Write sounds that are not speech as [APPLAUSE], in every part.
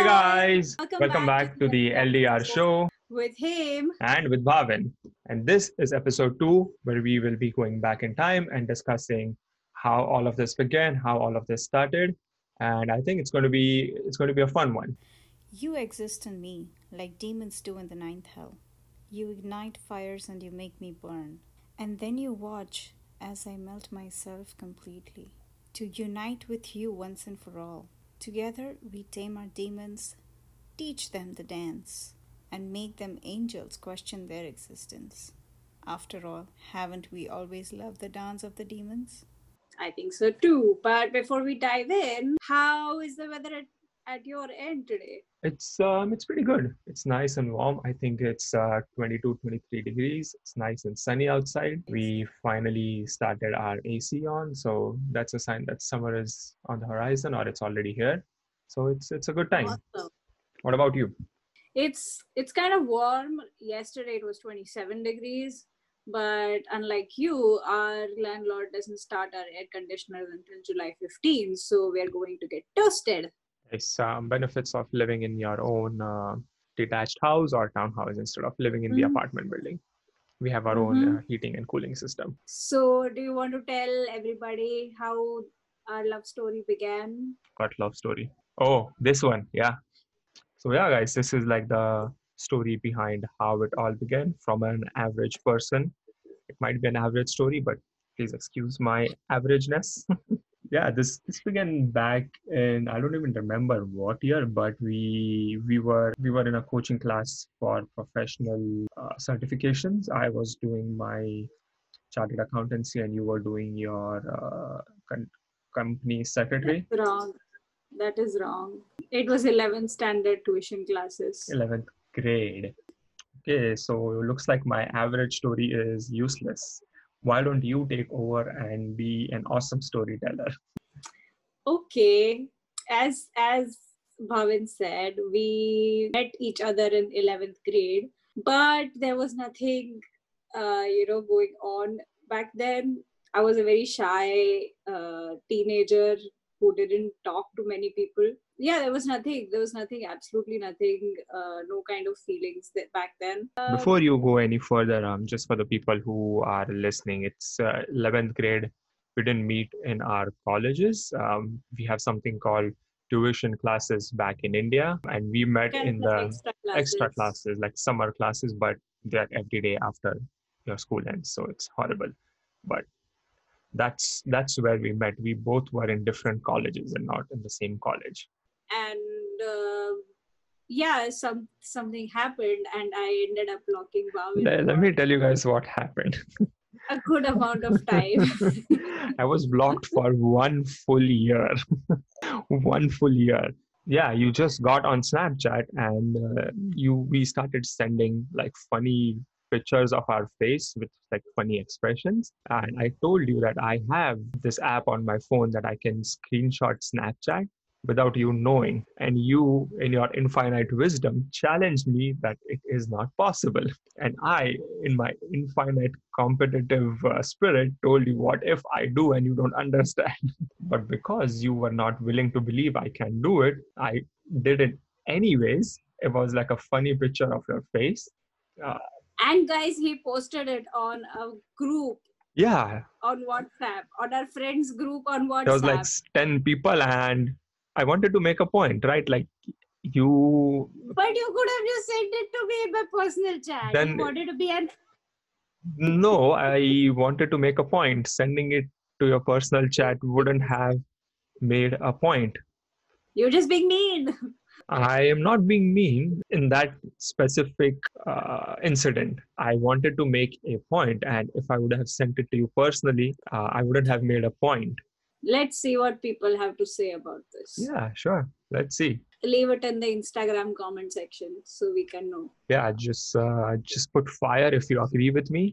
Hey guys, Welcome welcome, back back, to the LDR show with him. and with Bhavin. And this is episode two, where we will be going back in time and discussing how all of this began, how all of this started. And I think it's going to be it's going to be a fun one. You exist in me, like demons do in the ninth hell. You ignite fires and you make me burn. And then you watch as I melt myself completely. To unite with you once and for all. Together we tame our demons, teach them the dance, and make them angels question their existence. After all, haven't we always loved the dance of the demons? I think so too. But before we dive in, how is the weather at, at your end today? It's um it's pretty good. It's nice and warm. I think it's uh, 22, 23 degrees. It's nice and sunny outside. We finally started our AC on, so that's a sign that summer is on the horizon or it's already here. So it's it's a good time. Awesome. What about you? It's it's kind of warm. Yesterday it was 27 degrees. But unlike you, our landlord doesn't start our air conditioner until July 15. So we're going to get toasted. It's um, benefits of living in your own uh, detached house or townhouse instead of living in the Mhm. apartment building. We have our own Mhm. uh, heating and cooling system. So do you want to tell everybody how our love story began? what love story. Oh, this one, yeah. So yeah, guys, this is like the story behind how it all began from an average person. It might be an average story, but please excuse my averageness. [LAUGHS] yeah, this this began back in I don't even remember what year, but we we were we were in a coaching class for professional uh, certifications. I was doing my chartered accountancy, and you were doing your uh, con- company secretary. Wrong. That is wrong. It was 11th standard tuition classes. 11th grade. Okay, so it looks like my average story is useless. Why don't you take over and be an awesome storyteller? Okay. As as Bhavin said, we met each other in 11th grade, but there was nothing, uh, you know, going on back then. I was a very shy uh, teenager who didn't talk to many people. Yeah, there was nothing. There was nothing. Absolutely nothing. Uh, no kind of feelings that back then. Uh, Before you go any further, um, just for the people who are listening, it's uh, 11th grade. We didn't meet in our colleges. Um, we have something called tuition classes back in India, and we met in the extra extra classes like summer classes but they're every day after your school ends so it's horrible but that's that's where we met. We both were in different colleges and not in the same college. And uh, yeah some something happened and i ended up blocking Bhavin let, let me tell you guys what happened. a good amount of time. [LAUGHS] I was blocked for one full year. [LAUGHS] One full year. Yeah you just got on snapchat and uh, you we started sending like funny pictures of our face with like funny expressions. And i told you that i have this app on my phone that i can screenshot snapchat without you knowing. And you in your infinite wisdom challenged me that it is not possible. And i in my infinite competitive uh, spirit told you what if i do and you don't understand? [LAUGHS] But because you were not willing to believe i can do it i did it anyways. It was like a funny picture of your face. Uh, and guys he posted it on a group yeah. on whatsapp on our friends group on whatsapp there was like 10 people and i wanted to make a point right? Like you but you could have just sent it to me in my personal chat. Then- you wanted to be an no i wanted to make a point. Sending it to your personal chat wouldn't have made a point. You're just being mean [LAUGHS] I am not being mean in that specific uh, incident. I wanted to make a point, and if I would have sent it to you personally, uh, I wouldn't have made a point. let's see what people have to say about this Yeah, sure. Let's see. leave it in the instagram comment section so we can know Yeah, just uh, just put fire if you agree with me,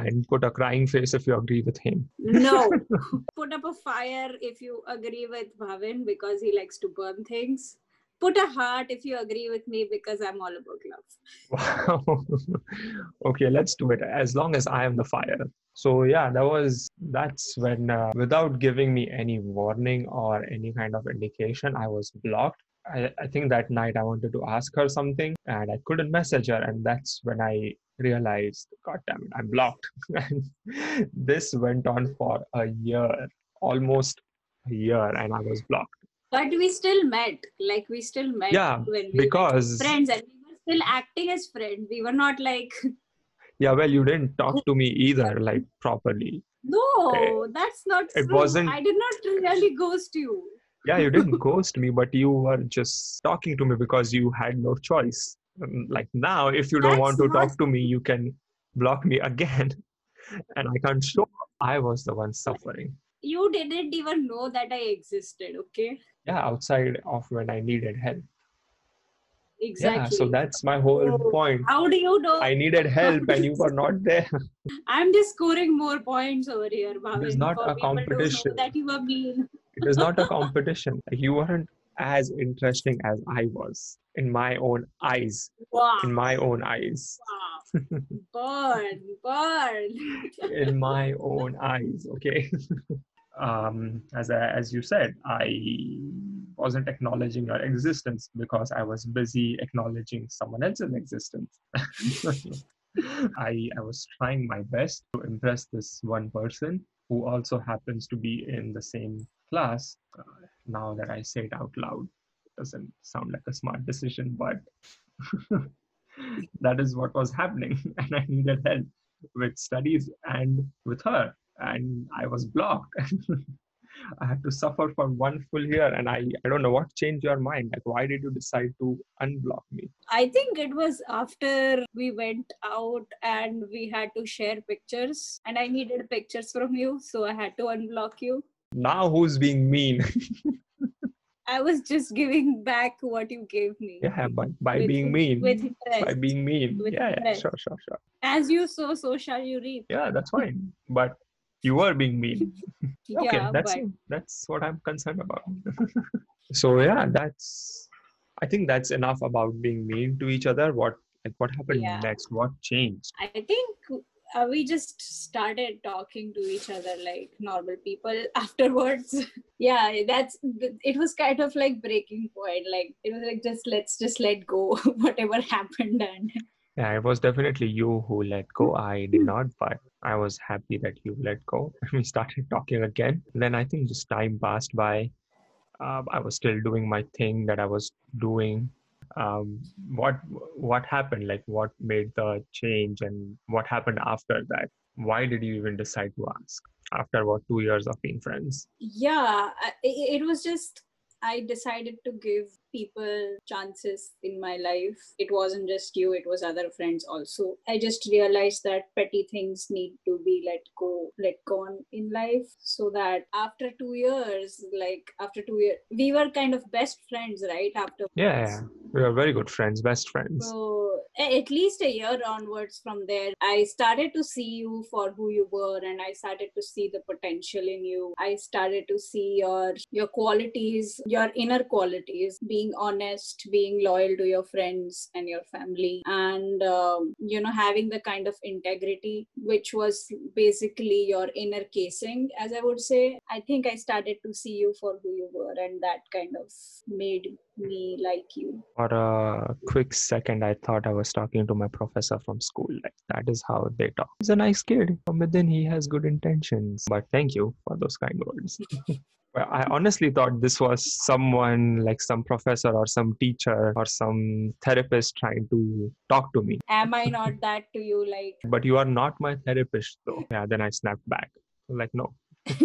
and put a crying face if you agree with him. No. [LAUGHS] Put up a fire if you agree with Bhavin because he likes to burn things. Put a heart if you agree with me because I'm all about love. Wow. [LAUGHS] okay, let's do it. As long as I am the fire. So yeah, that was that's when uh, without giving me any warning or any kind of indication, I was blocked. I, I think that night I wanted to ask her something and I couldn't message her. And that's when I realized, God damn it, I'm blocked. and [LAUGHS] this went on for a year, almost a year, and I was blocked. But we still met. Like we still met Yeah, when we because- were friends and we were still acting as friends. We were not like [LAUGHS] Yeah, well, you didn't talk to me either, like properly. no, that's not it true. wasn't- I did not really ghost you. Yeah, you didn't [LAUGHS] ghost me, but you were just talking to me because you had no choice. Um, Like now, if you don't That's want to not- talk to me, you can block me [LAUGHS] again. And I can't show I was the one suffering. You didn't even know that I existed, okay? Yeah, outside of when I needed help. Exactly. Yeah, so that's my whole Oh, point. How do you know? I needed help and you were not there. [LAUGHS] I'm just scoring more points over here, Bhavin. not a people to know competition. That you were mean. It is not a [LAUGHS] competition. You weren't as interesting as I was in my own eyes. Wow. In my own eyes. wow. [LAUGHS] burn, burn. in my own eyes okay um as I, as you said i wasn't acknowledging your existence because i was busy acknowledging someone else's existence. [LAUGHS] I i was trying my best to impress this one person who also happens to be in the same class. Uh, now that i say it out loud it doesn't sound like a smart decision but [LAUGHS] that is what was happening [LAUGHS] and i needed help with studies and with her and i was blocked. [LAUGHS] I had to suffer for one full year and i i don't know what changed your mind. Like why did you decide to unblock me? I think it was after we went out and we had to share pictures, and I needed pictures from you, so I had to unblock you. now who's being mean? [LAUGHS] I was just giving back what you gave me. yeah but by With- being mean. With by being mean. With yeah, yeah sure sure sure. As you sow, so shall you reap. yeah that's fine. But you were being mean [LAUGHS] okay yeah, that's but that's what i'm concerned about [LAUGHS] so yeah that's i think that's enough about being mean to each other what like what happened Yeah. next what changed I think uh, we just started talking to each other like normal people [LAUGHS] afterwards. yeah, that's it was kind of like breaking point. Like it was like just let's just let go whatever happened and Yeah, it was definitely you who let go. I did not, but I was happy that you let go. [LAUGHS] We started talking again. Then I think just time passed by. Um, I was still doing my thing that I was doing. Um, what what happened? Like what made the change, and what happened after that? Why did you even decide to ask after what two years of being friends? yeah it, it was just i decided to give people chances in my life it wasn't just you it was other friends also i just realized that petty things need to be let go let gone in life so that after two years like after two years we were kind of best friends right after Yeah, yeah. we were very good friends, best friends. so at least a year onwards from there, I started to see you for who you were, and I started to see the potential in you. I started to see your your qualities, your inner qualities, being honest, being loyal to your friends and your family, and um, you know having the kind of integrity which was basically your inner casing, as I would say. I think I started to see you for who you were, and that kind of made me like you. For a quick second, I thought I was talking to my professor from school. Like that is how they talk. He's a nice kid. From within, he has good intentions. But thank you for those kind words. [LAUGHS] well, I honestly thought this was someone like some professor or some teacher or some therapist trying to talk to me. Am I not that to you? Like, [LAUGHS] But you are not my therapist, though. Yeah. Then I snapped back. Like no, [LAUGHS]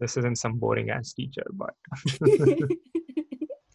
this isn't some boring ass teacher. But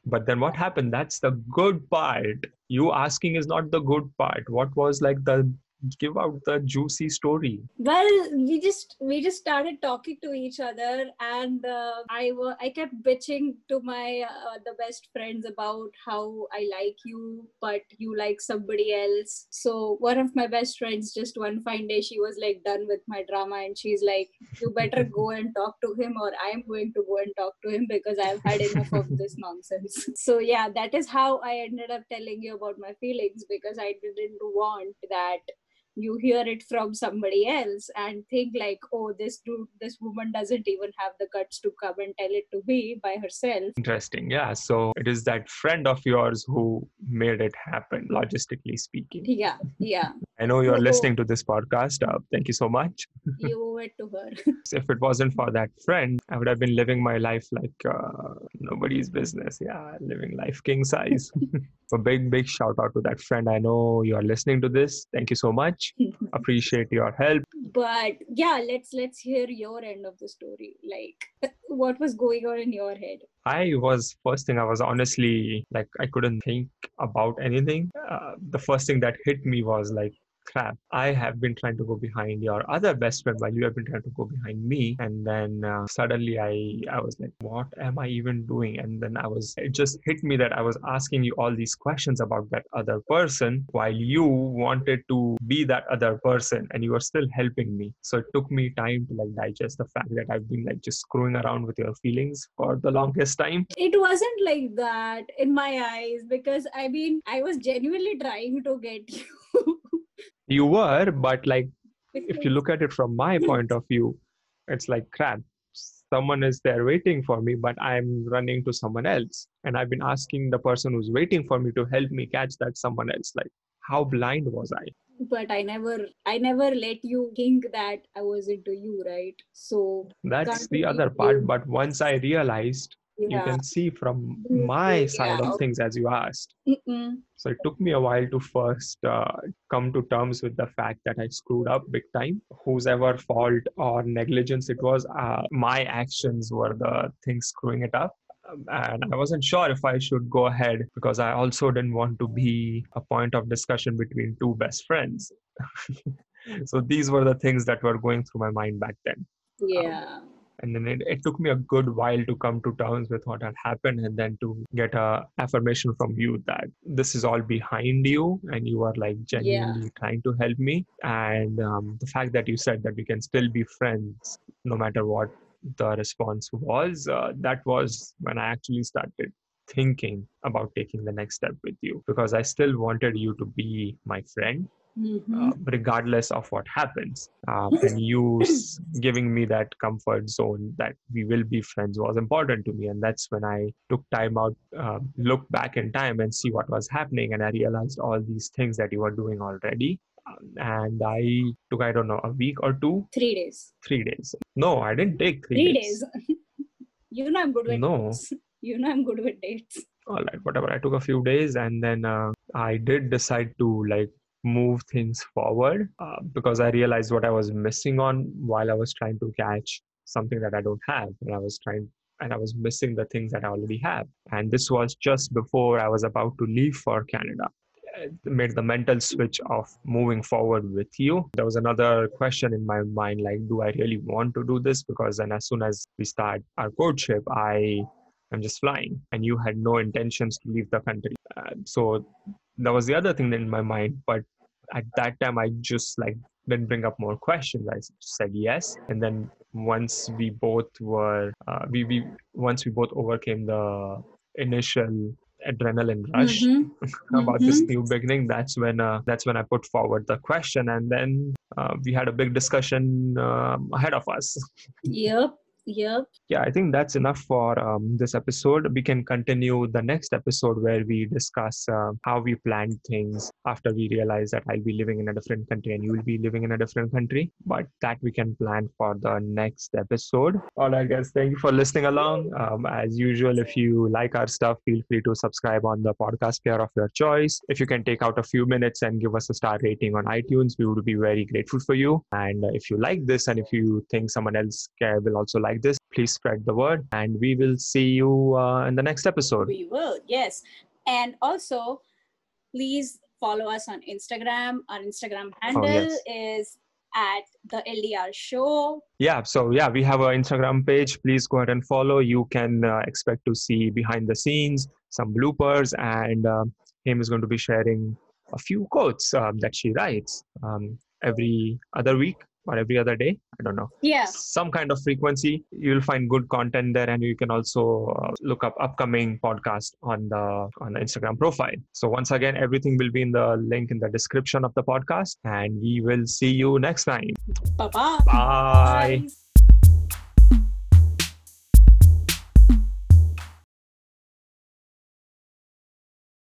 But then what happened? That's the good part. You asking is not the good part. What was like the give out the juicy story? well, we just we just started talking to each other, and uh, I wa- I kept bitching to my uh, the best friends about how I like you, but you like somebody else. So one of my best friends, just one fine day, she was like done with my drama, and she's like, "You better go and talk to him, or I'm going to go and talk to him because I've had enough of this [LAUGHS] nonsense." So yeah, that is how I ended up telling you about my feelings because I didn't want that you hear it from somebody else and think like oh this dude this woman doesn't even have the guts to come and tell it to me by herself Interesting. Yeah. So it is that friend of yours who made it happen, logistically speaking. yeah yeah I know you're Oh. listening to this podcast. Uh, thank you so much. [LAUGHS] you owe it to her If it wasn't for that friend, I would have been living my life like uh, nobody's business. Yeah, living life king size. [LAUGHS] a big, big shout out to that friend. I know you are listening to this. Thank you so much. [LAUGHS] Appreciate your help. but yeah let's let's hear your end of the story like what was going on in your head I was first thing I was honestly like I couldn't think about anything. Uh, the first thing that hit me was like crap. I have been trying to go behind your other best friend while you have been trying to go behind me, and then uh, suddenly I I was like, what am I even doing? And then I was it just hit me that I was asking you all these questions about that other person while you wanted to be that other person and you were still helping me. So it took me time to like digest the fact that I've been like just screwing around with your feelings for the longest time. it wasn't like that in my eyes because i mean i was genuinely trying to get [LAUGHS] you You were, but like if you look at it from my [LAUGHS] point of view, it's like crap. Someone is there waiting for me, but I'm running to someone else. And I've been asking the person who's waiting for me to help me catch that someone else. Like, how blind was I? but i never i never let you think that i was into you right so That's the other part. But once I realized, you can see from Mm, my side yeah. of things as you asked. Mm-mm. So it took me a while to first uh, come to terms with the fact that I screwed up big time. Whose ever fault or negligence it was, uh, my actions were the things screwing it up. Um, And I wasn't sure if I should go ahead because I also didn't want to be a point of discussion between two best friends. [LAUGHS] so these were the things that were going through my mind back then yeah and then it, it took me a good while to come to terms with what had happened and then to get a affirmation from you that this is all behind you and you are like genuinely trying to help me. And um, the fact that you said that we can still be friends no matter what the response was uh, that was when i actually started thinking about taking the next step with you because i still wanted you to be my friend Mhm. uh, regardless of what happens. Uh, and you giving me that comfort zone that we will be friends was important to me. And that's when I took time out, uh, look back in time and see what was happening. And I realized all these things that you were doing already. And I took, I don't know, a week or two, three days three days. No, I didn't take three, three days [LAUGHS] you know i'm good with No. dates [LAUGHS] you know i'm good with dates all right whatever i took a few days and then uh, i did decide to like move things forward uh, because i realized what i was missing on while i was trying to catch something that i don't have and i was trying and i was missing the things that i already have and this was just before i was about to leave for canada made the mental switch of moving forward with you there was another question in my mind like do i really want to do this because then as soon as we start our courtship i I'm just flying. And you had no intentions to leave the country. Uh, so that was the other thing in my mind. But at that time, I just like didn't bring up more questions. I said yes. And then once we both were, uh, we, we once we both overcame the initial adrenaline rush Mhm. [LAUGHS] about this Mhm. new beginning that's when uh, that's when i put forward the question and then uh, we had a big discussion um ahead of us yep yep yeah i think that's enough for um, this episode. We can continue the next episode where we discuss uh, how we planned things after we realize that i'll be living in a different country and you will be living in a different country. But that we can plan for the next episode. All right guys thank you for listening along. Um, as usual if you like our stuff feel free to subscribe on the podcast player of your choice. If you can take out a few minutes and give us a star rating on itunes we would be very grateful for you. And if you like this and if you think someone else will also like this please spread the word and we will see you uh, in the next episode. We will yes. And also please follow us on instagram. Our instagram handle yes. is at the ldr show. Yeah so yeah we have an instagram page. Please go ahead and follow. You can uh, expect to see behind the scenes some bloopers and um, him is going to be sharing a few quotes um, that she writes um, every other week or every other day. I don't know. Yeah. Some kind of frequency. You'll find good content there, and you can also uh, look up upcoming podcast on the on the Instagram profile. So once again, everything will be in the link in the description of the podcast, and we will see you next time. Bye-bye. Bye. Bye.